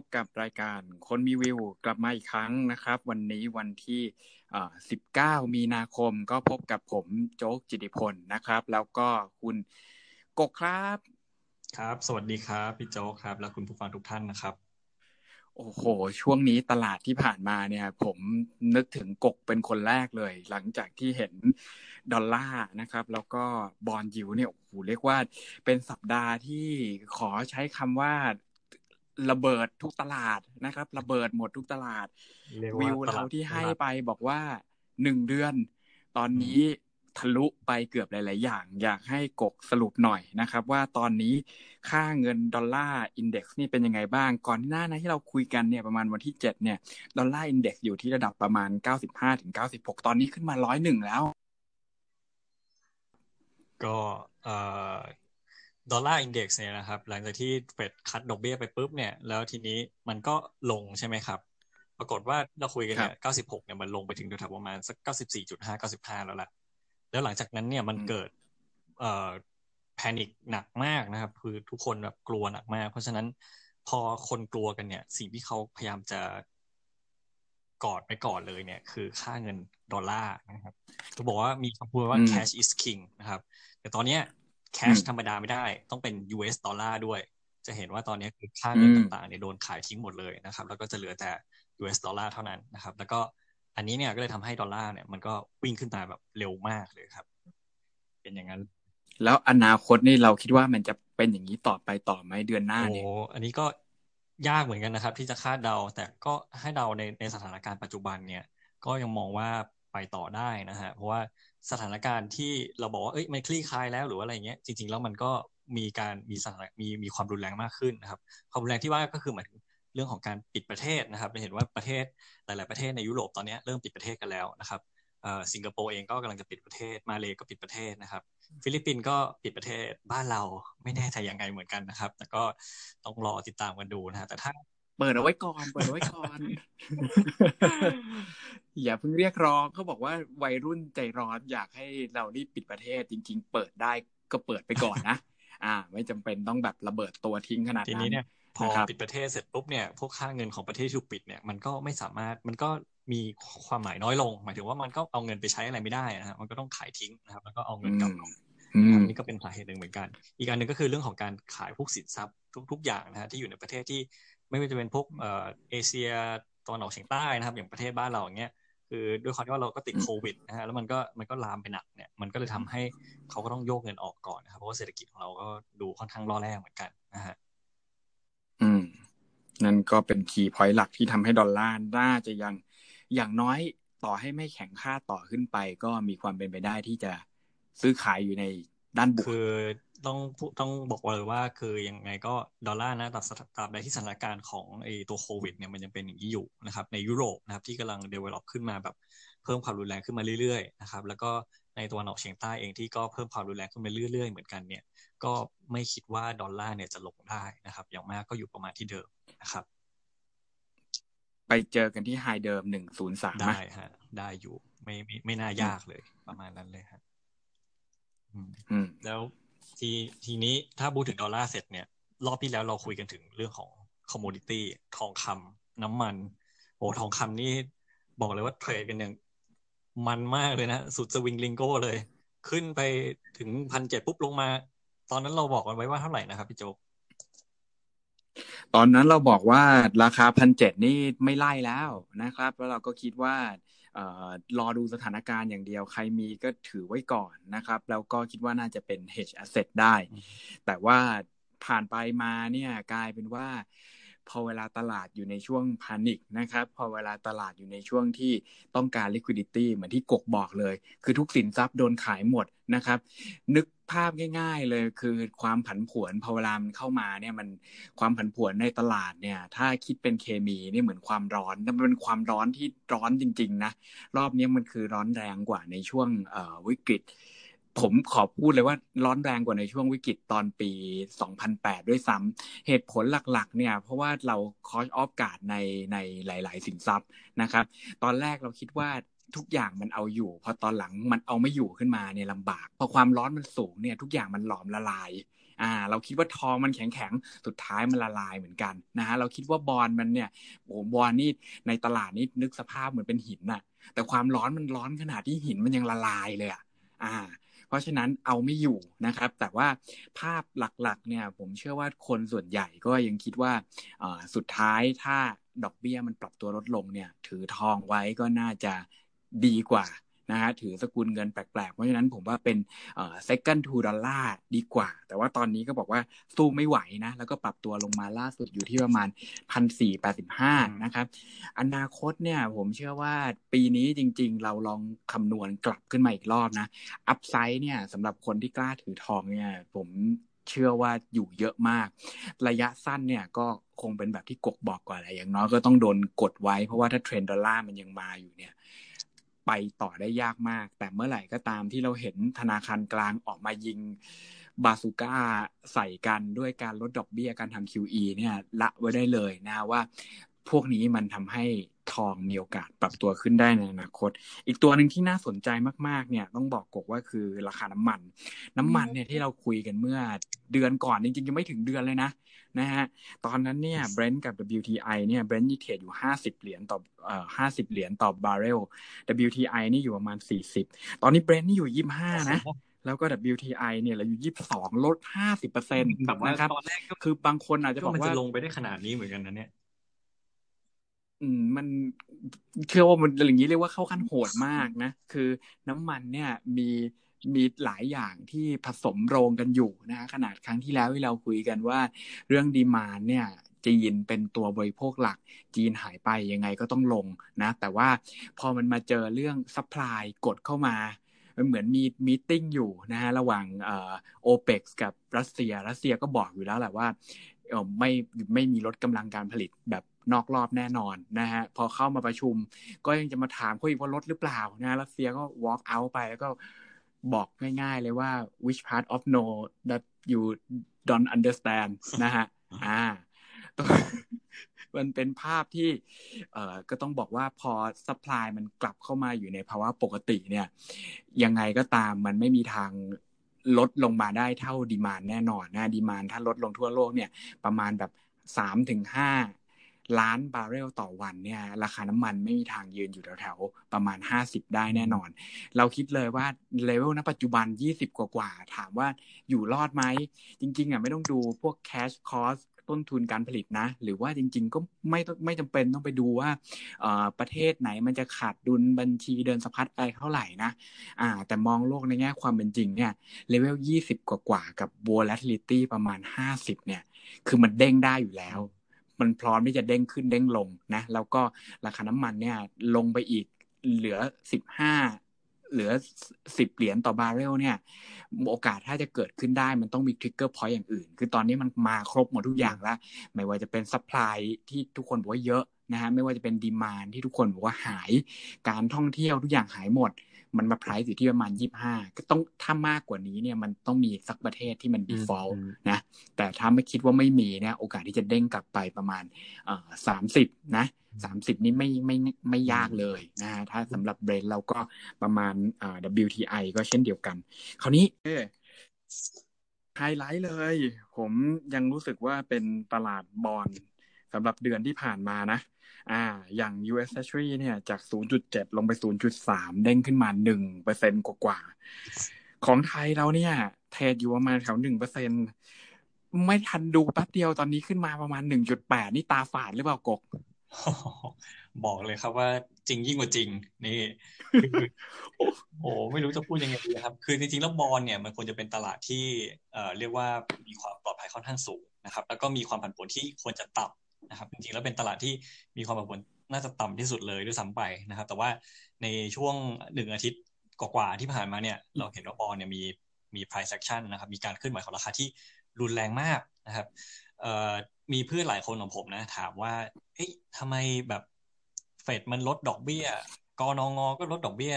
บกับรายการคนมีวิวกลับมาอีกครั้งนะครับ วันนี้วันที่สิบเก้ามีนาคมก็พบกับผมโจ๊กจิติพลนะครับ แล้วก็คุณกกครับ ครับ สวัสดีครับ พี่โจ๊กครับ และคุณผู้ฟังทุกท่านนะครับ โอ้โห ช่วงนี้ตลาดที่ผ่านมาเนี่ย ผมนึกถึงกกเป็นคนแรกเลย หลังจากที่เห็นดอลลาร์นะครับ แล้วก็บอลยูเนี่ยโอ้โหเรียกว่าเป็นสัปดาห์ที่ขอใช้คำว่า ระเบิดทุกตลาดนะครับ ระเบิดหมดทุกตลาด วิวเราที่ให้ไปบอกว่าหนึ่งเดือน ตอนนี้ทะลุไปเกือบหลาย ๆ อย่าง อยากให้กกสรุปหน่อยนะครับ ว่าตอนนี้ค่าเงินดอลลาร์ index นี่เป็นยังไงบ้าง ก่อนหน้านะที่เราคุยกันเนี่ยประมาณวันที่เจ็ดเนี่ยดอลลาร์ index อยู่ที่ระดับประมาณเก้าสิบห้าถึงเก้าสิบหกตอนนี้ขึ้นมาร้อยหนึ่งแล้ว ก็เอ่อ ดอลลาร์ index เนี่ยนะครับ หลังจากที่เฟด cut ดอกเบี้ยไปปุ๊บเนี่ย แล้วทีนี้มันก็ลงใช่ไหมครับ ปรากฏว่าเราคุยกันเนี่ยเก้าสิบหกเนี่ยมันลงไปถึงแถวประมาณสักเก้าสิบสี่จุดห้าเก้าสิบห้าแล้วล่ะ แล้วหลังจากนั้นเนี่ยมันเกิดเอ่อ panic หนักมากนะครับ คือทุกคนแบบกลัวหนักมาก เพราะฉะนั้นพอคนกลัวกันเนี่ย สิ่งที่เขาพยายามจะกอดไปก่อนเลยเนี่ย คือค่าเงินดอลลาร์นะครับเขาบอกว่ามีคำพูดว่า cash is king นะครับ แต่ตอนเนี้ย cash ธรรมดาไม่ได้ ต้องเป็น US ดอลลาร์ด้วย จะเห็นว่าตอนนี้คือค่าเงินต่างๆเนี่ยโดนขายทิ้งหมดเลยนะครับ แล้วก็จะเหลือแต่ US ดอลลาร์เท่านั้นนะครับ แล้วก็อันนี้เนี่ยก็เลยทำให้ดอลลาร์เนี่ยมันก็วิ่งขึ้นมาแบบเร็วมากเลยครับ เป็นอย่างนั้น แล้วอนาคตนี่เราคิดว่ามันจะเป็นอย่างนี้ต่อไปต่อไหมเดือนหน้าเนี่ยโอ้อันนี้ก็ยากเหมือนกันนะครับ ที่จะคาดเดา แต่ก็ให้เดาในในสถานการณ์ปัจจุบันเนี่ย ก็ยังมองว่าไปต่อได้นะฮะเพราะว่า สถานการณ์ที่เราบอกว่าเอ้ยมันคลี่คลายแล้วหรือว่าอะไรเงี้ยจริง ๆ แล้วมันก็มีการมีสถานมีมีความรุนแรงมากขึ้นนะครับ ความรุนแรงที่ว่าก็คือหมายถึงเรื่องของการปิดประเทศนะครับเราเห็นว่าประเทศหลาย ๆประเทศในยุโรปตอนนี้เริ่มปิดประเทศกันแล้วนะครับสิงคโปร์เองก็กำลังจะปิดประเทศมาเลก็ปิดประเทศนะครับ ฟิลิปปินส์ก็ปิดประเทศบ้านเราไม่แน่ใจยังไงเหมือนกันนะครับ แต่ก็ต้องรอติดตามกันดูนะฮะแต่ถ้า เปิดเอาไว้ก่อน เปิดเอาไว้ก่อน อย่าเพิ่งเรียกร้องเขาบอกว่าวัยรุ่นใจร้อนอยากให้เรารีบปิดประเทศจริง ๆ เปิดได้ก็เปิดไปก่อนนะอ่า ไม่จำเป็นต้องแบบระเบิดตัวทิ้งขนาดนั้นทีนี้เนี่ยพอปิดประเทศเสร็จปุ๊บเนี่ยพวกค่าเงินของประเทศที่ถูกปิดเนี่ยมันก็ไม่สามารถมันก็มีความหมายน้อยลง หมายถึงว่ามันก็เอาเงินไปใช้อะไรไม่ได้นะฮะมันก็ต้องขายทิ้งนะครับแล้วก็เอาเงินกลับมานี่ก็เป็นสาเหตุหนึ่งเหมือนกัน อีกอันหนึ่งก็คือเรื่องของการขายพวกสินทรัพย์ทุก ๆ อย่างนะฮะที่อยู่ในประเทศที่ ไม่ว่าจะเป็นพวกเอ่อเอเชียตะวันออกเฉียงใต้นะครับ อย่างประเทศบ้านเราอย่างเงี้ยคือด้วยความที่ว่าเราก็ติดโควิดนะฮะแล้วมันก็มันก็ลามไปหนักเนี่ยมันก็เลยทำให้เขาก็ต้องโยกเงินออกก่อนนะครับเพราะว่าเศรษฐกิจของเราก็ดูค่อนข้างร่อแร่เหมือนกันนะฮะอืม นั่นก็เป็น key point หลักที่ทำให้ดอลลาร์น่าจะยังอย่างน้อยต่อให้ไม่แข็งค่าต่อขึ้นไป ก็มีความเป็นไปได้ที่จะซื้อขายอยู่ในด้านบวกคือ ต้องต้องบอกเลยว่าคือยังไงก็ดอลลาร์นะตัดตราบใดที่สถานการณ์ของไอ้ตัวโควิดเนี่ยมันยังเป็นอย่างนี้อยู่นะครับในยุโรปนะครับที่กำลัง develop ขึ้นมาแบบเพิ่มความรุนแรงขึ้นมาเรื่อยๆนะครับแล้วก็ในตะวันออกเฉียงใต้เองที่ก็เพิ่มความรุนแรงขึ้นมาเรื่อยๆเหมือนกันเนี่ยก็ไม่คิดว่าดอลลาร์เนี่ยจะลงได้นะครับ อย่างมากก็อยู่ประมาณที่เดิมนะครับ ไปเจอกันที่ high เดิมหนึ่งศูนย์สามได้ฮะ ได้อยู่ไม่ไม่ไม่น่ายากเลย ประมาณนั้นเลยครับแล้ว ทีทีนี้ถ้าพูดถึงดอลลาร์เสร็จเนี่ยรอบที่แล้วเราคุยกันถึงเรื่องของ commodity ทองคำน้ำมันโอ้ทองคำนี่บอกเลยว่า trade กันอย่างมันมากเลยนะ สุดสวิงริงโก้เลย ขึ้นไปถึงพันเจ็ดปุ๊บลงมา ตอนนั้นเราบอกกันไว้ว่าเท่าไหร่นะครับพี่โจ๊กตอนนั้นเราบอกว่าราคาพันเจ็ดนี่ไม่ไล่แล้วนะครับ แล้วเราก็คิดว่า รอดูสถานการณ์อย่างเดียว ใครมีก็ถือไว้ก่อนนะครับ แล้วก็คิดว่าน่าจะเป็น hedge asset ได้ แต่ว่าผ่านไปมาเนี่ยกลายเป็นว่า พอเวลาตลาดอยู่ในช่วงพานิคนะครับ พอเวลาตลาดอยู่ในช่วงที่ต้องการ liquidity เหมือนที่กกบอกเลย คือทุกสินทรัพย์โดนขายหมดนะครับ นึก ภาพง่าย ๆ เลยคือความผันผวนพอเวลามันเข้ามาเนี่ยมันความผันผวนในตลาดเนี่ย ถ้าคิดเป็นเคมีนี่เหมือนความร้อนมันเป็นความร้อนที่ร้อนจริง ๆ นะรอบนี้มันคือร้อนแรงกว่าในช่วงวิกฤต ผมขอพูดเลยว่าร้อนแรงกว่าในช่วงวิกฤตตอนปี 2008 ด้วยซ้ำเหตุผลหลักๆ เนี่ย เพราะว่าเรา caught off guard ในในหลาย ๆ สินทรัพย์นะครับ ตอนแรกเราคิดว่า ทุกอย่างมันเอาอยู่ พอตอนหลังมันเอาไม่อยู่ขึ้นมาเนี่ยลำบาก พอความร้อนมันสูงเนี่ยทุกอย่างมันหลอมละลาย อ่า เราคิดว่าทองมันแข็งแข็งสุดท้ายมันละลายเหมือนกันนะฮะเราคิดว่าบอลมันเนี่ยโอ้บอลนี่ในตลาดนี่นึกสภาพเหมือนเป็นหินน่ะ แต่ความร้อนมันร้อนขนาดที่หินมันยังละลายเลยอะอ่าเพราะฉะนั้นเอาไม่อยู่นะครับ แต่ว่าภาพหลักๆเนี่ยผมเชื่อว่าคนส่วนใหญ่ก็ยังคิดว่าสุดท้ายถ้าดอกเบี้ยมันปรับตัวลดลงเนี่ย ถือทองไว้ก็น่าจะ ดีกว่านะฮะถือสกุลเงินแปลกๆ เพราะฉะนั้นผมว่าเป็นเอ่อ second to dollar ดีกว่า แต่ว่าตอนนี้ก็บอกว่าสู้ไม่ไหวนะ แล้วก็ปรับตัวลงมาล่าสุดอยู่ที่ประมาณพันสี่แปดสิบห้านะครับ อนาคตเนี่ยผมเชื่อว่าปีนี้จริงๆ เราลองคำนวณกลับขึ้นมาอีกรอบนะ อัพไซด์เนี่ยสำหรับคนที่กล้าถือทองเนี่ยผมเชื่อว่าอยู่เยอะมาก ระยะสั้นเนี่ยก็คงเป็นแบบที่กกบอกก่อนแหละอย่างน้อยก็ต้องโดนกดไว้เพราะว่าถ้าเทรนด์ดอลลาร์มันยังมาอยู่เนี่ย ไปต่อได้ยากมาก แต่เมื่อไหร่ก็ตามที่เราเห็นธนาคารกลางออกมายิงบาซูก้าใส่กันด้วยการลดดอกเบี้ยการทำ QE เนี่ยละไว้ได้เลยนะว่าพวกนี้มันทำให้ทองมีโอกาสปรับตัวขึ้นได้ในอนาคต อีกตัวหนึ่งที่น่าสนใจมากๆ เนี่ยต้องบอกก่อนว่าคือราคาน้ำมัน น้ำมันเนี่ยที่เราคุยกันเมื่อเดือนก่อนจริงๆยังไม่ถึงเดือนเลยนะ นะฮะตอนนั้นเนี่ยเบรนท์กับ WTI เนี่ยเบรนท์นี่ trade อยู่ห้าสิบเหรียญต่อเอ่อห้าสิบเหรียญต่อบาร์เรล WTI นี่อยู่ประมาณสี่สิบตอนนี้เบรนท์นี่อยู่ยี่ห้านะแล้วก็ WTI เนี่ยเราอยู่ยี่สิบสองลดห้าสิบเปอร์เซ็นต์นะครับตอนแรกก็คือบางคนอาจจะบอกว่าจะลงไปได้ขนาดนี้เหมือนกันนะเนี่ย อืมมันเชื่อว่ามันอย่างนี้เรียกว่าเข้าขั้นโหดมากนะ คือน้ำมันเนี่ยมีมีหลายอย่างที่ผสมโรงกันอยู่นะขนาดครั้งที่แล้วที่เราคุยกันว่า เรื่อง demand เนี่ยจีนเป็นตัวบริโภคหลัก จีนหายไปยังไงก็ต้องลงนะ แต่ว่าพอมันมาเจอเรื่อง supply กดเข้ามามันเหมือนมี meeting อยู่นะฮะระหว่างเอ่อโอเปกกับรัสเซีย รัสเซียก็บอกอยู่แล้วแหละว่าไม่ไม่มีลดกำลังการผลิตแบบ นอกรอบแน่นอนนะฮะพอเข้ามาประชุม ก็ยังจะมาถามเขาอีกว่าลดหรือเปล่านะรัสเซียก็ walk out ไปแล้วก็บอกง่ายๆเลยว่า which part of no that you don't understand นะฮะอ่ามันเป็นภาพที่เอ่อก็ต้องบอกว่าพอ supply มันกลับเข้ามาอยู่ในภาวะปกติเนี่ยยังไงก็ตามมันไม่มีทางลดลงมาได้เท่า demand แน่นอนนะ demand ถ้าลดลงทั่วโลกเนี่ยประมาณแบบสามถึงห้า ล้านบาร์เรลต่อวันเนี่ยราคาน้ำมันไม่มีทางยืนอยู่แถวๆประมาณ 50 ได้แน่นอน เราคิดเลยว่าเลเวลณปัจจุบัน 20 กว่าๆถามว่าอยู่รอดไหม จริง ๆอะไม่ต้องดูพวก cash cost ต้นทุนการผลิตนะ หรือว่าจริง ๆ ก็ไม่ไม่จำเป็นต้องไปดูว่าประเทศไหนมันจะขาดดุลบัญชีเดินสะพัดไปเท่าไหร่นะอ่า แต่มองโลกในแง่ความเป็นจริงเนี่ยเลเวล 20 กว่าๆกับ volatility ประมาณ 50 เนี่ย คือมันเด้งได้อยู่แล้ว มันพร้อมที่จะเด้งขึ้นเด้งลงนะแล้วก็ราคาน้ำมันเนี่ยลงไปอีกเหลือสิบห้าเหลือสิบเหรียญต่อบาร์เรลเนี่ย โอกาสถ้าจะเกิดขึ้นได้มันต้องมี trigger point อย่างอื่น คือตอนนี้มันมาครบหมดทุกอย่างแล้ว ไม่ว่าจะเป็น supply ที่ทุกคนบอกว่าเยอะ นะฮะไม่ว่าจะเป็น demand ที่ทุกคนบอกว่าหายการท่องเที่ยวทุกอย่างหายหมด มันมา price อยู่ที่ประมาณยี่ห้าก็ต้องถ้ามากกว่านี้เนี่ยมันต้องมีสักประเทศที่มัน default นะแต่ถ้าไม่คิดว่าไม่มีเนี่ยโอกาสที่จะเด้งกลับไปประมาณเอ่อสามสิบนะสามสิบนี้ไม่ไม่ไม่ยากเลยนะฮะถ้าสำหรับเบรนท์เราก็ประมาณอ่า WTI ก็เช่นเดียวกัน คราวนี้ไฮไลท์เลย ผมยังรู้สึกว่าเป็นตลาดบอล สำหรับเดือนที่ผ่านมานะ อ่า อย่าง US Treasury เนี่ย จาก 0.7 ลงไป 0.3 เด้งขึ้นมา1เปอร์เซ็นกว่า ของไทยเราเนี่ย เทรดอยู่ประมาณแถว1เปอร์เซ็นไม่ทันดูแป๊บเดียวตอนนี้ขึ้นมาประมาณ 1.8 นี่ตาฝาดหรือเปล่ากกบอกเลยครับว่าจริงยิ่งกว่าจริง นี่โอ้ไม่รู้จะพูดยังไงดีครับ คือจริงๆแล้วบอลเนี่ยมันควรจะเป็นตลาดที่เอ่อเรียกว่ามีความปลอดภัยค่อนข้างสูงนะครับ แล้วก็มีความผันผวนที่ควรจะต่ำ นะครับจริงๆแล้วเป็นตลาดที่มีความผันผวนน่าจะต่ำที่สุดเลยด้วยซ้ำไปนะครับ แต่ว่าในช่วงหนึ่งอาทิตย์กว่าๆที่ผ่านมาเนี่ยเราเห็นว่าบอลเนี่ยมีมี price action นะครับ มีการขึ้นไหวของราคาที่รุนแรงมากนะครับมีเพื่อนหลายคนของผมนะ ถามว่าเฮ้ยทำไมแบบเฟดมันลดดอกเบี้ย กนงก็ลดดอกเบี้ย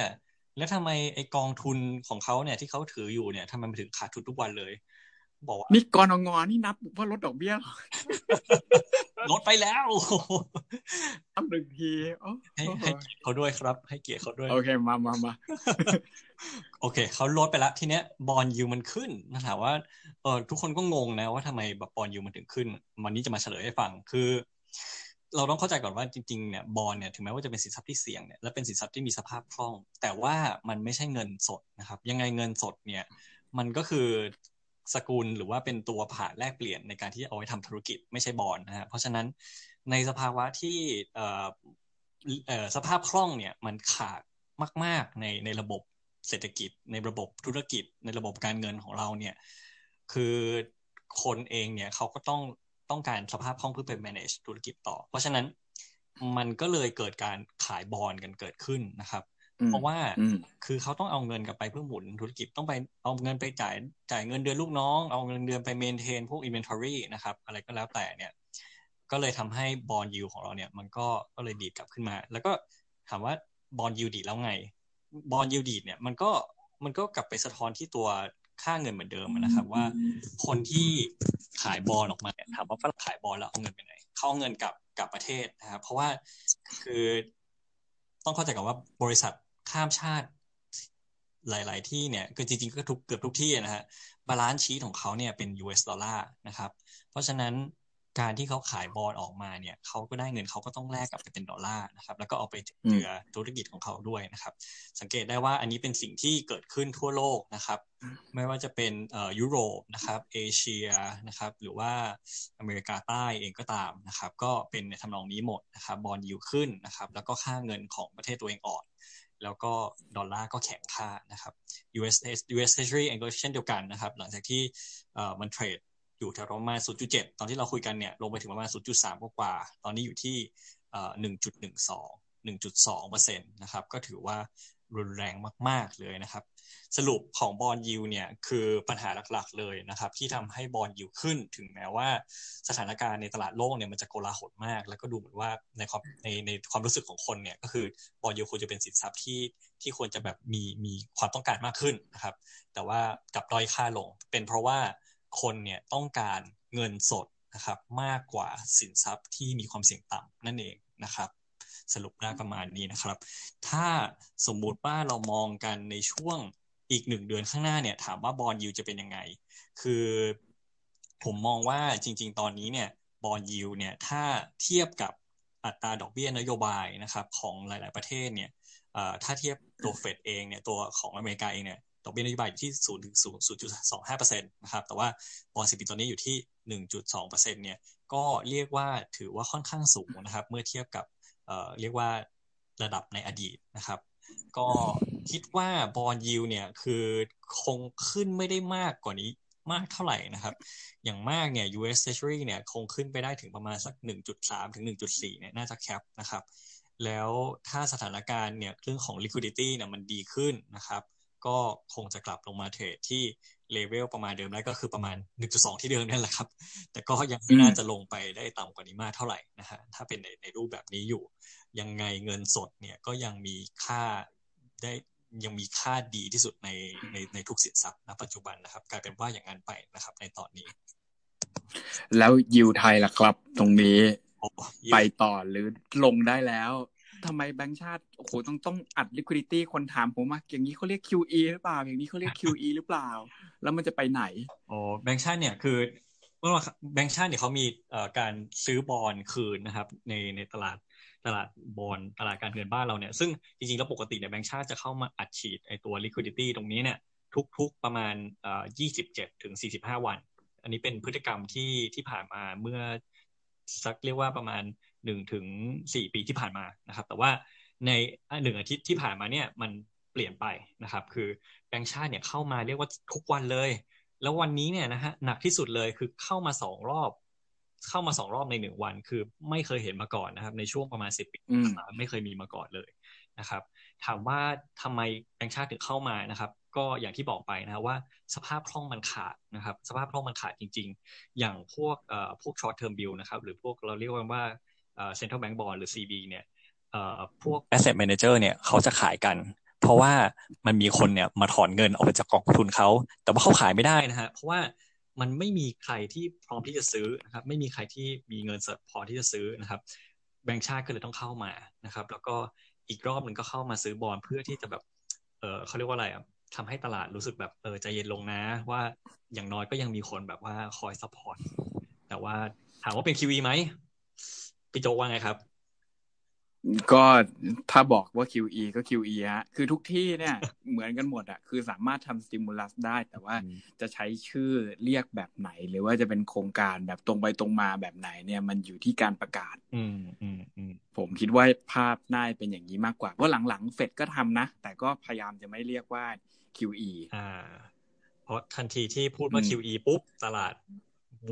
แล้วทำไมไอกองทุนของเขาเนี่ยที่เขาถืออยู่เนี่ยทำไมมันถึงขาดทุนทุกวันเลย บอกว่านี่กนงนี่นับว่าลดดอกเบี้ยลดไปแล้วทำหนึ่งทีให้ให้เกียรติเขาด้วยครับ ให้เกียรติเขาด้วย โอเคมามามาโอเคเขาลดไปแล้วทีเนี้ยบอลยูมันขึ้นนะถามว่าเออทุกคนก็งงนะว่าทำไมแบบบอลยูมันถึงขึ้น วันนี้จะมาเฉลยให้ฟังคือ เราต้องเข้าใจก่อนว่าจริงๆเนี่ยบอลเนี่ยถึงแม้ว่าจะเป็นสินทรัพย์ที่เสี่ยงเนี่ยและเป็นสินทรัพย์ที่มีสภาพคล่อง แต่ว่ามันไม่ใช่เงินสดนะครับ ยังไงเงินสดเนี่ยมันก็คือ สกุลหรือว่าเป็นตัวผ่านแลกเปลี่ยนในการที่เอาไว้ทำธุรกิจไม่ใช่บอลนะฮะเพราะฉะนั้นในสภาวะที่สภาพคล่องเนี่ยมันขาดมาก ๆในในระบบเศรษฐกิจ ในระบบธุรกิจ ในระบบการเงินของเราเนี่ยคือคนเองเนี่ยเขาก็ต้องต้องการสภาพคล่องเพื่อไป manage ธุรกิจต่อ เพราะฉะนั้นมันก็เลยเกิดการขายบอลกันเกิดขึ้นนะครับ เพราะว่าคือเขาต้องเอาเงินกลับไปเพื่อหมุนธุรกิจต้องไปเอาเงินไปจ่ายจ่ายเงินเดือนลูกน้อง เอาเงินเดือนไป maintain พวก inventory นะครับ อะไรก็แล้วแต่เนี่ย ก็เลยทำให้ bond yield ของเราเนี่ย มันก็ก็เลยดีดกลับขึ้นมา แล้วก็ถามว่า bond yield ดีดแล้วไง bond yield ดีดเนี่ยมันก็มันก็กลับไปสะท้อนที่ตัวค่าเงินเหมือนเดิมนะครับ ว่าคนที่ขายบอลออกมาเนี่ยถามว่าฝรั่งขายบอลแล้วเอาเงินไปไหนเขาเอาเงินกลับกลับประเทศนะครับเพราะว่าคือต้องเข้าใจกับว่าบริษัท ข้ามชาติหลาย ๆ ที่เนี่ยคือจริง ๆ ก็ทุกเกือบทุกที่นะฮะ balance sheet ของเขาเนี่ยเป็น US ดอลลาร์นะครับ เพราะฉะนั้นการที่เขาขายบอลออกมาเนี่ยเขาก็ได้เงินเขาก็ต้องแลกกลับไปเป็นดอลลาร์นะครับ แล้วก็เอาไปเจือธุรกิจของเขาด้วยนะครับ สังเกตได้ว่าอันนี้เป็นสิ่งที่เกิดขึ้นทั่วโลกนะครับ ไม่ว่าจะเป็นเอ่อยุโรปนะครับเอเชียนะครับ หรือว่าอเมริกาใต้เองก็ตามนะครับ ก็เป็นในทำนองนี้หมดนะครับบอลยิวขึ้นนะครับ แล้วก็ค่าเงินของประเทศตัวเองอ่อน แล้วก็ดอลลาร์ก็แข็งค่านะครับ US US Treasury เองก็เช่นเดียวกันนะครับ หลังจากที่มันเทรดอยู่แถวประมาณ 0.7 ตอนที่เราคุยกันเนี่ยลงไปถึงประมาณ 0.3 กว่า ตอนนี้อยู่ที่ 1.12 1.2เปอร์เซ็นต์นะครับ ก็ถือว่ารุนแรงมาก ๆ เลยนะครับ สรุปของบอลยูเนี่ยคือปัญหาหลักๆเลยนะครับ ที่ทำให้บอลยูขึ้นถึงแม้ว่าสถานการณ์ในตลาดโลกเนี่ยมันจะโกลาหลมาก แล้วก็ดูเหมือนว่าในความในในความรู้สึกของคนเนี่ยก็คือบอลยูควรจะเป็นสินทรัพย์ที่ที่ควรจะแบบมีมีความต้องการมากขึ้นนะครับ แต่ว่ากับด้อยค่าลง เป็นเพราะว่าคนเนี่ยต้องการเงินสดนะครับมากกว่าสินทรัพย์ที่มีความเสี่ยงต่ำนั่นเองนะครับสรุปได้ประมาณนี้นะครับ ถ้าสมมุติว่าเรามองกันในช่วง อีกหนึ่งเดือนข้างหน้าเนี่ย ถามว่าบอลยูจะเป็นยังไง คือผมมองว่าจริง ๆ ตอนนี้เนี่ยบอลยูเนี่ยถ้าเทียบกับอัตราดอกเบี้ยนโยบายนะครับ ของหลาย ๆ ประเทศเนี่ยถ้าเทียบตัวเฟดเองเนี่ยตัวของอเมริกาเองเนี่ยดอกเบี้ยนโยบายอยู่ที่ศูนย์ถึงศูนย์จุดสองห้าเปอร์เซ็นต์นะครับ แต่ว่าบอลสิปีตอนนี้อยู่ที่หนึ่งจุดสองเปอร์เซ็นต์เนี่ย ก็เรียกว่าถือว่าค่อนข้างสูงนะครับ เมื่อเทียบกับเรียกว่าระดับในอดีตนะครับ ก็คิดว่าบอลยิวเนี่ยคือคงขึ้นไม่ได้มากกว่านี้มากเท่าไหร่นะครับ อย่างมากเนี่ย US Treasury เนี่ยคงขึ้นไปได้ถึงประมาณสัก 1.3 ถึง 1.4 เนี่ยน่าจะแคปนะครับ แล้วถ้าสถานการณ์เนี่ยเรื่องของ liquidity เนี่ยมันดีขึ้นนะครับ ก็คงจะกลับลงมาเทรดที่เลเวลประมาณเดิมได้ก็คือประมาณ 1.2 ที่เดิมนั่นแหละครับ แต่ก็ยังไม่น่าจะลงไปได้ต่ำกว่านี้มากเท่าไหร่นะฮะถ้าเป็นในในรูปแบบนี้อยู่ ยังไงเงินสดเนี่ยก็ยังมีค่าได้ยังมีค่าดีที่สุดในในในทุกสินทรัพย์ณปัจจุบันนะครับ กลายเป็นว่าอย่างนั้นไปนะครับ ในตอนนี้ แล้วยิวไทยล่ะครับ ตรงนี้ไปต่อหรือลงได้แล้วทำไมแบงค์ชาติโอ้โหต้องต้องอัด liquidity คนถามผมมาอย่างนี้เขาเรียก QE หรือเปล่า อย่างนี้เขาเรียก QE หรือเปล่า แล้วมันจะไปไหนโอ้แบงค์ชาติเนี่ยคือเมื่อแบงค์ชาติเนี่ยเขามีการซื้อบอลคืนนะครับ ในในตลาด ตลาดบอลตลาดการเงินบ้านเราเนี่ย ซึ่งจริงๆ แล้วปกติเนี่ยแบงค์ชาติจะเข้ามาอัดฉีดไอตัว liquidity ตรงนี้เนี่ย ทุกๆประมาณเอ่อ27 ถึง 45 วัน อันนี้เป็นพฤติกรรมที่ที่ผ่านมาเมื่อสักเรียกว่าประมาณหนึ่งถึงสี่ปีที่ผ่านมานะครับ แต่ว่าในหนึ่งอาทิตย์ที่ผ่านมาเนี่ยมันเปลี่ยนไปนะครับ คือแบงค์ชาติเนี่ยเข้ามาเรียกว่าทุกวันเลย แล้ววันนี้เนี่ยนะฮะหนักที่สุดเลยคือเข้ามาสองรอบ เข้ามาสองรอบในหนึ่งวัน คือไม่เคยเห็นมาก่อนนะครับ ในช่วงประมาณสิบปีไม่เคยมีมาก่อนเลยนะครับ ถามว่าทำไมแบงค์ชาติถึงเข้ามานะครับ ก็อย่างที่บอกไปนะว่าสภาพคล่องมันขาดนะครับ สภาพคล่องมันขาดจริง ๆ อย่างพวกเอ่อพวก short term bill นะครับ หรือพวกเราเรียกว่าเอ่อ central bank bond หรือ CB เนี่ยเอ่อพวก asset manager เนี่ยเขาจะขายกัน เพราะว่ามันมีคนเนี่ยมาถอนเงินออกไปจากกองทุนเขา แต่ว่าเขาขายไม่ได้นะฮะเพราะว่า มันไม่มีใครที่พร้อมที่จะซื้อนะครับ ไม่มีใครที่มีเงินสดพอที่จะซื้อนะครับ แบงก์ชาติก็เลยต้องเข้ามานะครับ แล้วก็อีกรอบหนึ่งก็เข้ามาซื้อบอลเพื่อที่จะแบบเออเขาเรียกว่าอะไรอะทำให้ตลาดรู้สึกแบบเออใจเย็นลงนะ ว่าอย่างน้อยก็ยังมีคนแบบว่าคอย support แต่ว่าถามว่าเป็น QE ไหมพี่โจว่าไงครับ ก็ถ้าบอกว่า QE ก็ QE ฮะ คือทุกที่เนี่ย เหมือนกันหมดอะคือสามารถทำสติมูลัสได้ แต่ว่าจะใช้ชื่อเรียกแบบไหน หรือว่าจะเป็นโครงการแบบตรงไปตรงมาแบบไหนเนี่ย มันอยู่ที่การประกาศอืมอืมอืมผมคิดว่าภาพน่าเป็นอย่างนี้มากกว่า เพราะหลังๆเฟดก็ทำนะ แต่ก็พยายามจะไม่เรียกว่า QE อ่า เพราะทันทีที่พูดว่า QE ปุ๊บ ตลาด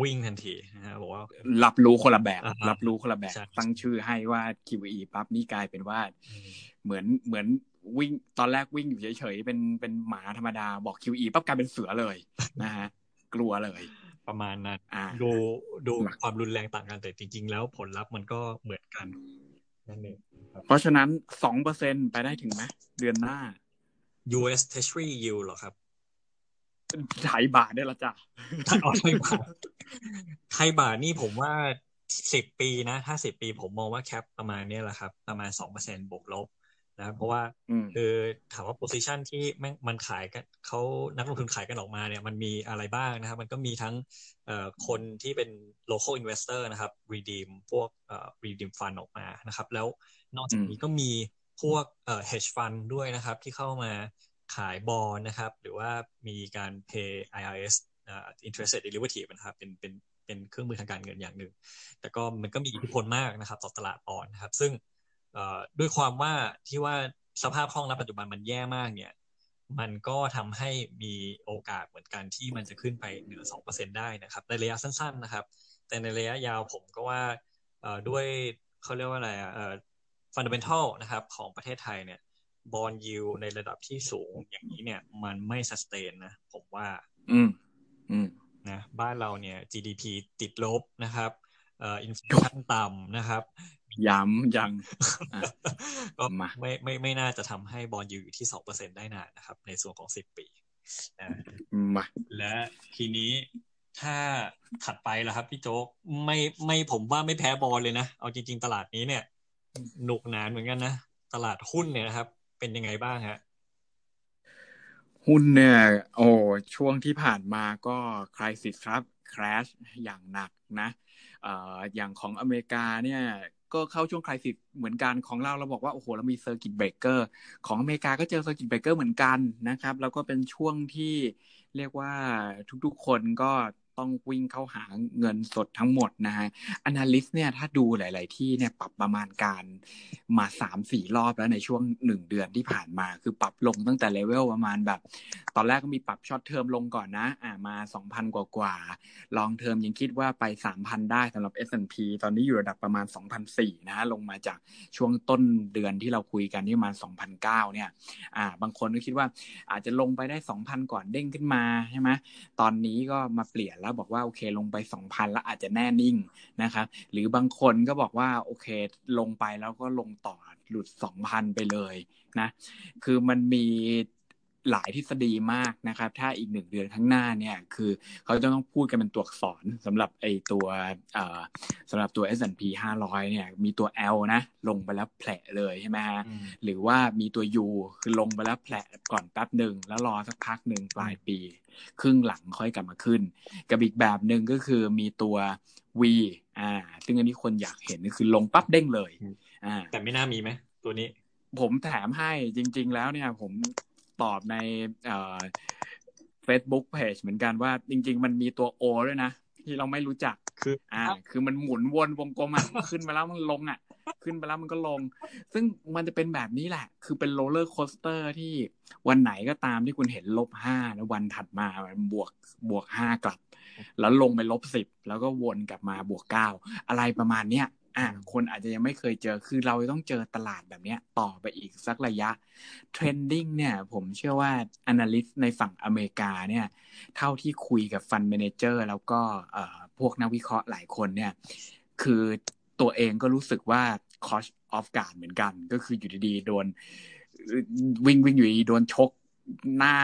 วิ่งทันทีนะฮะบอกว่า รับรู้คนละแบบอ่าฮะรับรู้คนละแบบใช่ตั้งชื่อให้ว่า QE ปั๊บนี่กลายเป็นว่าอืมเหมือนเหมือนวิ่งตอนแรกวิ่งอยู่เฉยๆเป็นเป็นหมาธรรมดาบอก QE ปั๊บกลายเป็นเสือเลยนะฮะกลัวเลย ประมาณนั้นอ่าดูดูหลักความรุนแรงต่างกันแต่จริง ๆ แล้วผลลัพธ์มันก็เหมือนกันนั่นเองเพราะฉะนั้นสองเปอร์เซ็นไปได้ถึงไหมเดือนหน้า US Treasury yield เหรอครับไทยบาทได้ละจ้ะถ้าเอาไทยบาท ไทยบาทนี่ผมว่าสิบปีนะถ้าสิบปีผมมองว่าแคปประมาณเนี้ยแหละครับ ประมาณสองเปอร์เซ็นบวกลบนะเพราะว่าอืมคือถามว่า position ที่แม่งมันขายกันเขานักลงทุนขายกันออกมาเนี่ยมันมีอะไรบ้างนะครับ มันก็มีทั้งเอ่อคนที่เป็น local investor นะครับ redeem พวกเอ่อ redeem fund ออกมานะครับ แล้วนอกจากนี้ก็มีพวกเอ่อ hedge fund ด้วยนะครับ ที่เข้ามาขายบอลนะครับ หรือว่ามีการ pay IRS เอ่อ interest rate derivative นะครับเป็นเป็นเป็นเครื่องมือทางการเงินอย่างหนึ่ง แต่ก็มันก็มีอิทธิพลมากนะครับ ต่อตลาดบอลนะครับ ซึ่งอ่อด้วยความว่าที่ว่าสภาพคล่องณปัจจุบันมันแย่มากเนี่ย มันก็ทำให้มีโอกาสเหมือนกันที่มันจะขึ้นไปเหนือสองเปอร์เซ็นได้นะครับ ในระยะสั้น ๆ นะครับ แต่ในระยะยาวผมก็ว่าอ่อด้วยเขาเรียกว่าอะไรอะฟันเดเมนทัลนะครับของประเทศไทยเนี่ยบอลยูในระดับที่สูงอย่างนี้เนี่ย มันไม่สแตนนะ ผมว่า อืมอืม นะบ้านเราเนี่ย GDP ติดลบนะครับเอ่ออินฟลชันต่ำนะครับ ย้ำยังอะก็มาไม่ไม่ไม่น่าจะทำให้บอลยูอยู่ที่สองเปอร์เซ็นได้นานนะครับ ในส่วนของสิบปีนะมาและทีนี้ถ้าถัดไปล่ะครับพี่โจ๊กไม่ไม่ผมว่าไม่แพ้บอลเลยนะ เอาจริง ๆ ตลาดนี้เนี่ยหนุกหนานเหมือนกันนะ ตลาดหุ้นเนี่ยนะครับ เป็นยังไงบ้างฮะ หุ้นเนี่ยโอ้ช่วงที่ผ่านมาก็ crash สิครับ crash อย่างหนักนะเอ่ออย่างของอเมริกาเนี่ยก็เข้าช่วง crisis เหมือนกันของเราเราบอกว่า โอ้โห เรามี circuit breaker ของอเมริกาก็เจอ circuit breaker เหมือนกันนะครับ แล้วก็เป็นช่วงที่เรียกว่าทุกๆคนก็ ต้องวิ่งเข้าหาเงินสดทั้งหมดนะฮะ Analyst เนี่ยถ้าดูหลาย ๆ ที่เนี่ยปรับประมาณการมาสามสี่รอบแล้วในช่วงหนึ่งเดือนที่ผ่านมา คือปรับลงตั้งแต่เลเวลประมาณแบบ ตอนแรกก็มีปรับช็อตเทอมลงก่อนนะ อ่ามาสองพันกว่ากว่าลองเทอมยังคิดว่าไปสามพันได้สำหรับ S&P ตอนนี้อยู่ระดับประมาณสองพันสี่นะ ลงมาจากช่วงต้นเดือนที่เราคุยกันที่ประมาณสองพันเก้าเนี่ย อ่า บางคนก็คิดว่าอาจจะลงไปได้สองพันก่อนเด้งขึ้นมาใช่ไหมตอนนี้ก็มาเปลี่ยนแล้วบอกว่าโอเค ลงไปสองพันแล้วอาจจะแน่นิ่งนะครับหรือบางคนก็บอกว่าโอเค ลงไปแล้วก็ลงต่อหลุดสองพันไปเลยนะ คือมันมี หลายทฤษฎีมากนะครับ ถ้าอีกหนึ่งเดือนข้างหน้าเนี่ยคือเขาจะต้องพูดกันเป็นตัวอักษรสำหรับไอตัวเอ่อสำหรับตัว S&P 500 เนี่ย มีตัว L นะ ลงไปแล้วแผลเลยใช่ไหมฮะหรือว่ามีตัว U คือลงไปแล้วแผลก่อนแป๊บหนึ่งแล้วรอสักพักหนึ่งปลายปี ครึ่งหลังค่อยกลับมาขึ้น กับอีกแบบหนึ่งก็คือมีตัว V อ่า ซึ่งอันนี้คนอยากเห็นก็คือลงปั๊บเด้งเลย อ่า แต่ไม่น่ามีไหมตัวนี้ผมแถมให้จริง ๆ แล้วเนี่ย ผม ตอบในเอ่อ Facebook Page เหมือนกันว่า จริง ๆ มันมีตัว O ด้วยนะ ที่เราไม่รู้จักคือ อ่า คือมันหมุนวนวงกลมอะขึ้นไปแล้วมันลงอะ ขึ้นไปแล้วมันก็ลง ซึ่งมันจะเป็นแบบนี้แหละ คือเป็น roller coaster ที่วันไหนก็ตามที่คุณเห็นลบห้าแล้ววันถัดมามันบวกบวกห้ากลับ แล้วลงไปลบสิบแล้วก็วนกลับมาบวกเก้าอะไรประมาณเนี้ย อ่าคนอาจจะยังไม่เคยเจอคือเราต้องเจอตลาดแบบเนี้ย ต่อไปอีกสักระยะ trending เนี่ย ผมเชื่อว่า Analyst ในฝั่งอเมริกาเนี่ย เท่าที่คุยกับฟันเมนเจอร์แล้วก็เอ่อพวกนักวิเคราะห์หลายคนเนี่ย คือตัวเองก็รู้สึกว่าคอชออฟการเหมือนกัน ก็คืออยู่ดีๆ โดน วิ่งวิ่งอยู่ดีๆโดนชกหน้า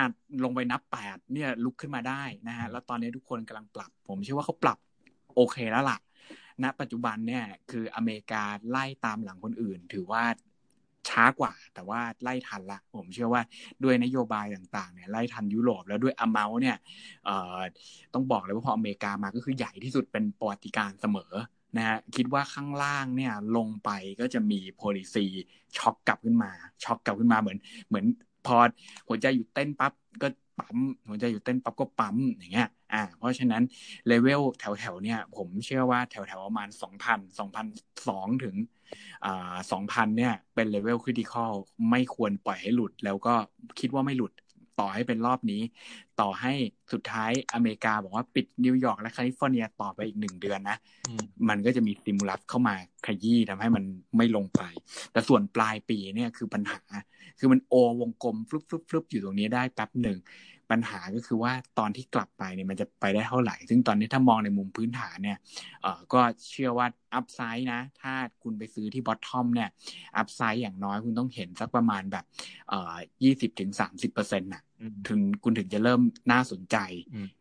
ลงไปนับแปดเนี่ยลุกขึ้นมาได้นะฮะแล้วตอนนี้ทุกคนกำลังปรับ ผมเชื่อว่าเขาปรับโอเคแล้วล่ะ ณปัจจุบันเนี่ยคืออเมริกาไล่ตามหลังคนอื่น ถือว่าช้ากว่า แต่ว่าไล่ทันละ ผมเชื่อว่าด้วยนโยบายต่างๆเนี่ยไล่ทันยุโรปแล้วด้วยอเมาเนี่ยต้องบอกเลยว่าพออเมริกามาก็คือใหญ่ที่สุดเป็นปติการเสมอนะฮะคิดว่าข้างล่างเนี่ยลงไปก็จะมี policy ช็อกกลับขึ้นมา ช็อกกลับขึ้นมาเหมือนเหมือนพอหัวใจหยุดเต้นปั๊บก็ ปั๊มหัวใจหยุดเต้นปั๊บก็ปั๊มอย่างเงี้ยอ่าเพราะฉะนั้นเลเวลแถวๆเนี่ยผมเชื่อว่าแถวๆประมาณสองพันสองพันสองถึงอ่าสองพันเนี่ยเป็น level critical ไม่ควรปล่อยให้หลุด แล้วก็คิดว่าไม่หลุด ต่อให้เป็นรอบนี้ ต่อให้สุดท้ายอเมริกาบอกว่าปิดนิวยอร์กและแคลิฟอร์เนียต่อไปอีกหนึ่งเดือนนะ มันก็จะมี stimulus เข้ามาขยี้ทำให้มันไม่ลงไป แต่ส่วนปลายปีเนี่ยคือปัญหา คือมันโอวงกลมฟลุปฟลุปฟลุปอยู่ตรงนี้ได้แป๊บหนึ่ง ปัญหาก็คือว่าตอนที่กลับไปเนี่ยมันจะไปได้เท่าไหร่ ซึ่งตอนนี้ถ้ามองในมุมพื้นฐานเนี่ยเออก็เชื่อว่า upside นะ ถ้าคุณไปซื้อที่ bottom เนี่ย upside อย่างน้อยคุณต้องเห็นสักประมาณแบบเอ่อยี่สิบถึงสามสิบเปอร์เซ็นต์น่ะถึงคุณถึงจะเริ่มน่าสนใจ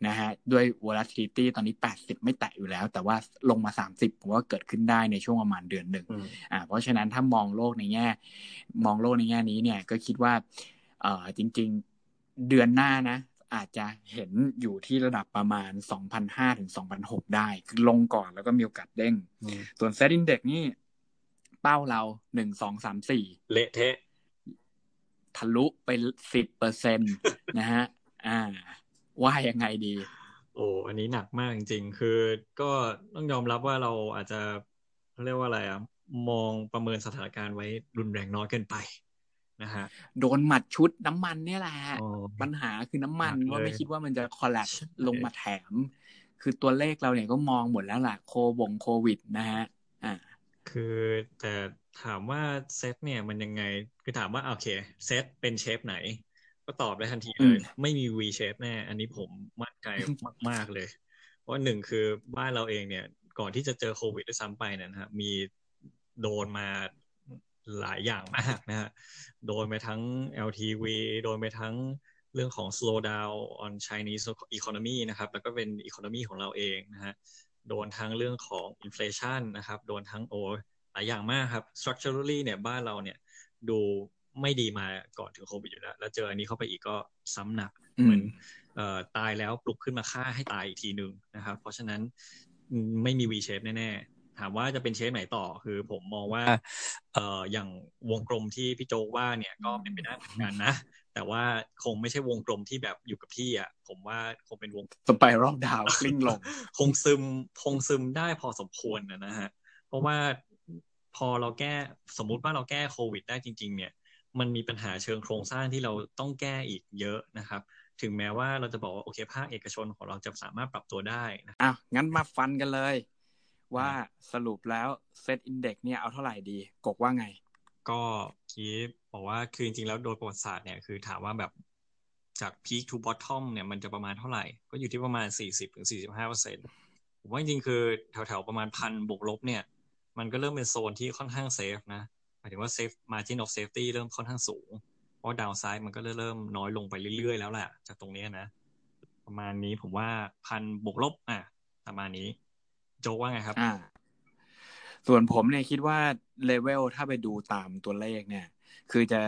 นะฮะด้วย volatility ตอนนี้ 80 ไม่แตะอยู่แล้ว แต่ว่าลงมา 30ผมว่าเกิดขึ้นได้ในช่วงประมาณเดือนหนึ่งอ่าเพราะฉะนั้นถ้ามองโลกในแง่ มองโลกในแง่นี้เนี่ยก็คิดว่าเอ่อจริง ๆ เดือนหน้านะ อาจจะเห็นอยู่ที่ระดับประมาณ 2,500 ถึง 2,600 ได้ คือลงก่อนแล้วก็มีโอกาสเด้ง ส่วนเซ็ตอินเด็กนี่ เป้าเราหนึ่งสองสามสี่เละเทะ ทะลุไปสิบเปอร์เซ็นตนะฮะ อ่า ว่ายังไงดี โอ้ อันนี้หนักมากจริงๆ คือก็ต้องยอมรับว่าเราอาจจะเรียกว่าอะไรอะ มองประเมินสถานการณ์ไว้รุนแรงน้อยเกินไป นะฮะโดนหมัดชุดน้ำมันเนี่ยแหละปัญหาคือน้ำมันว่าไม่คิดว่ามันจะคอลลปลงมาแถม คือตัวเลขเราเนี่ยก็มองหมดแล้วแหละโควงโควิดนะฮะอ่าคือแต่ถามว่าเซตเนี่ยมันยังไง คือถามว่าโอเคเซตเป็นเชฟไหน ก็ตอบได้ทันทีเลย ไม่มี V shape แน่ อันนี้ผมมั่นใจมาก ๆ เลย เพราะหนึ่งคือบ้านเราเองเนี่ย ก่อนที่จะเจอโควิดด้วยซ้ำไปนะฮะมีโดนมา หลายอย่างมากนะฮะ โดนไปทั้ง LTV โดนไปทั้งเรื่องของ slow down on Chinese economy นะครับ แล้วก็เป็น economy ของเราเองนะฮะ โดนทั้งเรื่องของ inflation นะครับ โดนทั้งโอหลายอย่างมากครับ structurally เนี่ยบ้านเราเนี่ยดูไม่ดีมาก่อนถึงโควิดอยู่แล้ว แล้วเจออันนี้เข้าไปอีกก็ซ้ำหนัก เหมือนเอ่อตายแล้วปลุกขึ้นมาฆ่าให้ตายอีกทีหนึ่งนะครับ เพราะฉะนั้นไม่มี V shape แน่ๆ ถามว่าจะเป็นเชฟไหนต่อคือผมมองว่า เอ่ออย่างวงกลมที่พี่โจว่าเนี่ยก็เป็นไปได้เหมือนกันนะ แต่ว่าคงไม่ใช่วงกลมที่แบบอยู่กับที่อะ ผมว่าคงเป็นวงสไปรัลดาวกลิ้งลง คงซึมคงซึมได้พอสมควรนะฮะ เพราะว่าพอเราแก้สมมุติว่าเราแก้โควิดได้จริง ๆ เนี่ย มันมีปัญหาเชิงโครงสร้างที่เราต้องแก้อีกเยอะนะครับ ถึงแม้ว่าเราจะบอกว่าโอเคภาคเอกชนของเราจะสามารถปรับตัวได้นะอะงั้นมาฟันกันเลย ว่าสรุปแล้ว SET index เนี่ยเอาเท่าไหร่ดี กกว่าไง ก็คีบอกว่าคือจริงๆแล้วโดยประวัติศาสตร์เนี่ยคือถามว่าแบบจาก peak to bottom เนี่ยมันจะประมาณเท่าไหร่ ก็อยู่ที่ประมาณสี่สิบถึงสี่สิบห้าเปอร์เซ็นต์ผมว่าจริงๆคือแถวๆประมาณพันบวกลบเนี่ยมันก็เริ่มเป็นโซนที่ค่อนข้าง safe นะหมายถึงว่า safe margin of safety เริ่มค่อนข้างสูง เพราะ downside มันก็เริ่มน้อยลงไปเรื่อยๆแล้วแหละจากตรงนี้นะ ประมาณนี้ผมว่าพันบวกลบอะประมาณนี้ โจว่าไงครับ อ่า ส่วนผมเนี่ยคิดว่าเลเวลถ้าไปดูตามตัวเลขเนี่ย คือจะ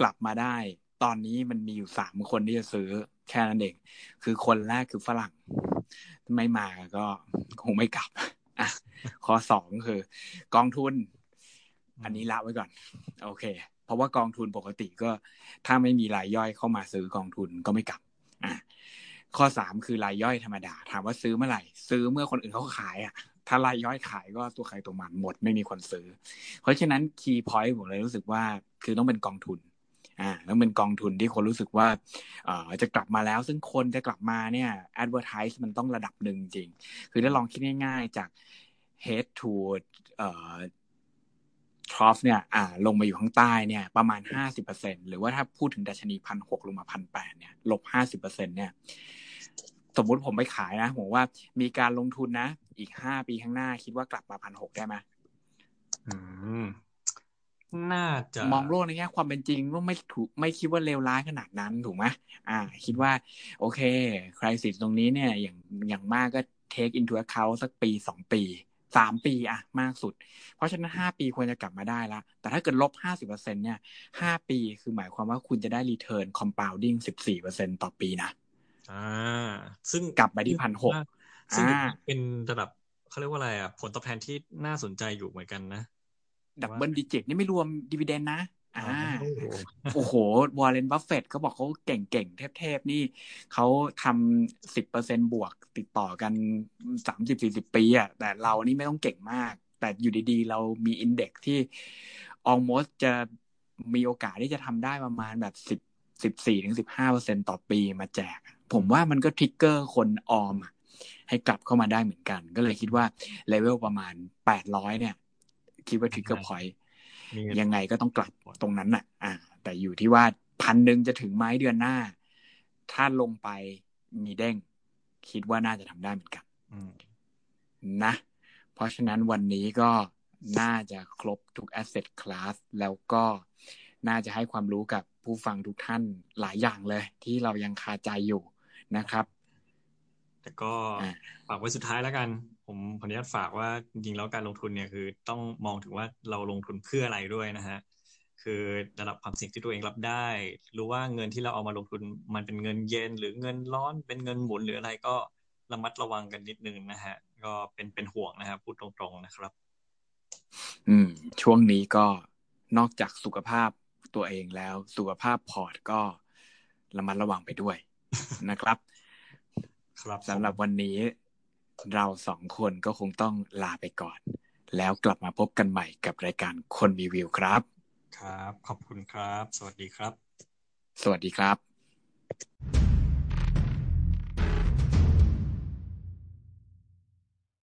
กลับมาได้ ตอนนี้มันมีอยู่สามคนที่จะซื้อแค่นั้นเองคือคนแรกคือฝรั่ง ไม่มาก็คงไม่กลับอะข้อสองคือ กองทุน อันนี้ละไว้ก่อน โอเค เพราะว่ากองทุนปกติก็ ถ้าไม่มีรายย่อยเข้ามาซื้อกองทุนก็ไม่กลับ อะ ข้อสามคือรายย่อยธรรมดา ถามว่าซื้อเมื่อไหร่ ซื้อเมื่อคนอื่นเขาขายอะถ้ารายย่อยขายก็ตัวใครตัวมันหมดไม่มีคนซื้อ เพราะฉะนั้นคีย์พอยต์ผมเลยรู้สึกว่าคือต้องเป็นกองทุนอ่าแล้วเป็นกองทุนที่คนรู้สึกว่าเอ่อจะกลับมาแล้ว ซึ่งคนจะกลับมาเนี่ย advertise มันต้องระดับหนึ่งจริง คือถ้าลองคิดง่าย ๆจาก head to เอ่อ trough เนี่ยอ่าลงมาอยู่ข้างใต้เนี่ยประมาณห้าสิบเปอร์เซ็นหรือว่าถ้าพูดถึงดัชนีพันหกลงมาพันแปดเนี่ยลบห้าสิบเปอร์เซ็นเนี่ย สมมุติผมไปขายนะผมว่ามีการลงทุนนะ อีกห้าปีข้างหน้าคิดว่ากลับมาพันหกได้ไหมอืมน่าจะมองโลกในแง่ความเป็นจริงว่าไม่ถูกไม่คิดว่าเลวร้ายขนาดนั้นถูกไหมอ่า คิดว่า โอเคคริสิสตรงนี้เนี่ย อย่างอย่างมากก็ take into account สักปีสองปีสามปีอะมากสุด เพราะฉะนั้นห้าปีควรจะกลับมาได้ละ แต่ถ้าเกิดลบห้าสิบเปอร์เซ็นเนี่ยห้าปีคือหมายความว่าคุณจะได้ return compounding สิบสี่เปอร์เซ็นต่อปีนะ อ่า ซึ่งกลับไปที่พันหกซึ่งเป็นระดับเขาเรียกว่าอะไรอะ ผลตอบแทนที่น่าสนใจอยู่เหมือนกันนะ double digit นี่ไม่รวม dividend นะอ่าโอ้โห วอร์เรนบัฟเฟตเขาบอกเขาเก่งๆ เทพๆ นี่เขาทำสิบเปอร์เซ็นบวกติดต่อกันสามสิบสี่สิบปีอะ แต่เรานี่ไม่ต้องเก่งมาก แต่อยู่ดีๆ เรามี index ที่ almost จะมีโอกาสที่จะทำได้ประมาณแบบสิบสิบสี่ถึงสิบห้าเปอร์เซ็นต่อปีมาแจก ผมว่ามันก็ trigger คนออม ให้กลับเข้ามาได้เหมือนกัน ก็เลยคิดว่าเลเวลประมาณแปดร้อยเนี่ย คิดว่า trigger point ยังไงก็ต้องกลับตรงนั้นน่ะ อ่า แต่อยู่ที่ว่าพันหนึ่งจะถึงไม้เดือนหน้า ถ้าลงไปมีเด้ง คิดว่าน่าจะทำได้เหมือนกันนะ เพราะฉะนั้นวันนี้ก็น่าจะครบทุก asset class แล้วก็น่าจะให้ความรู้กับ ผู้ฟังทุกท่านหลายอย่างเลย ที่เรายังคาใจอยู่นะครับ แต่ก็ฝากไว้สุดท้ายแล้วกัน ผมขออนุญาตฝากว่าจริงๆแล้วการลงทุนเนี่ยคือต้องมองถึงว่าเราลงทุนเพื่ออะไรด้วยนะฮะคือระดับความเสี่ยงที่ตัวเองรับได้ รู้ว่าเงินที่เราเอามาลงทุนมันเป็นเงินเย็น หรือเงินร้อนเป็นเงินหมุนหรืออะไรก็ระมัดระวังกันนิดนึงนะฮะ ก็เป็นเป็นห่วงนะครับพูดตรงๆนะครับ อืม ช่วงนี้ก็นอกจากสุขภาพ ตัวเองแล้ว สุขภาพพอร์ตก็ระมัดระวังไปด้วยนะครับ ครับสำหรับวันนี้เราสองคนก็คงต้องลาไปก่อน แล้วกลับมาพบกันใหม่กับรายการคนมีวิวครับ ครับ ขอบคุณครับ สวัสดีครับ สวัสดีครับ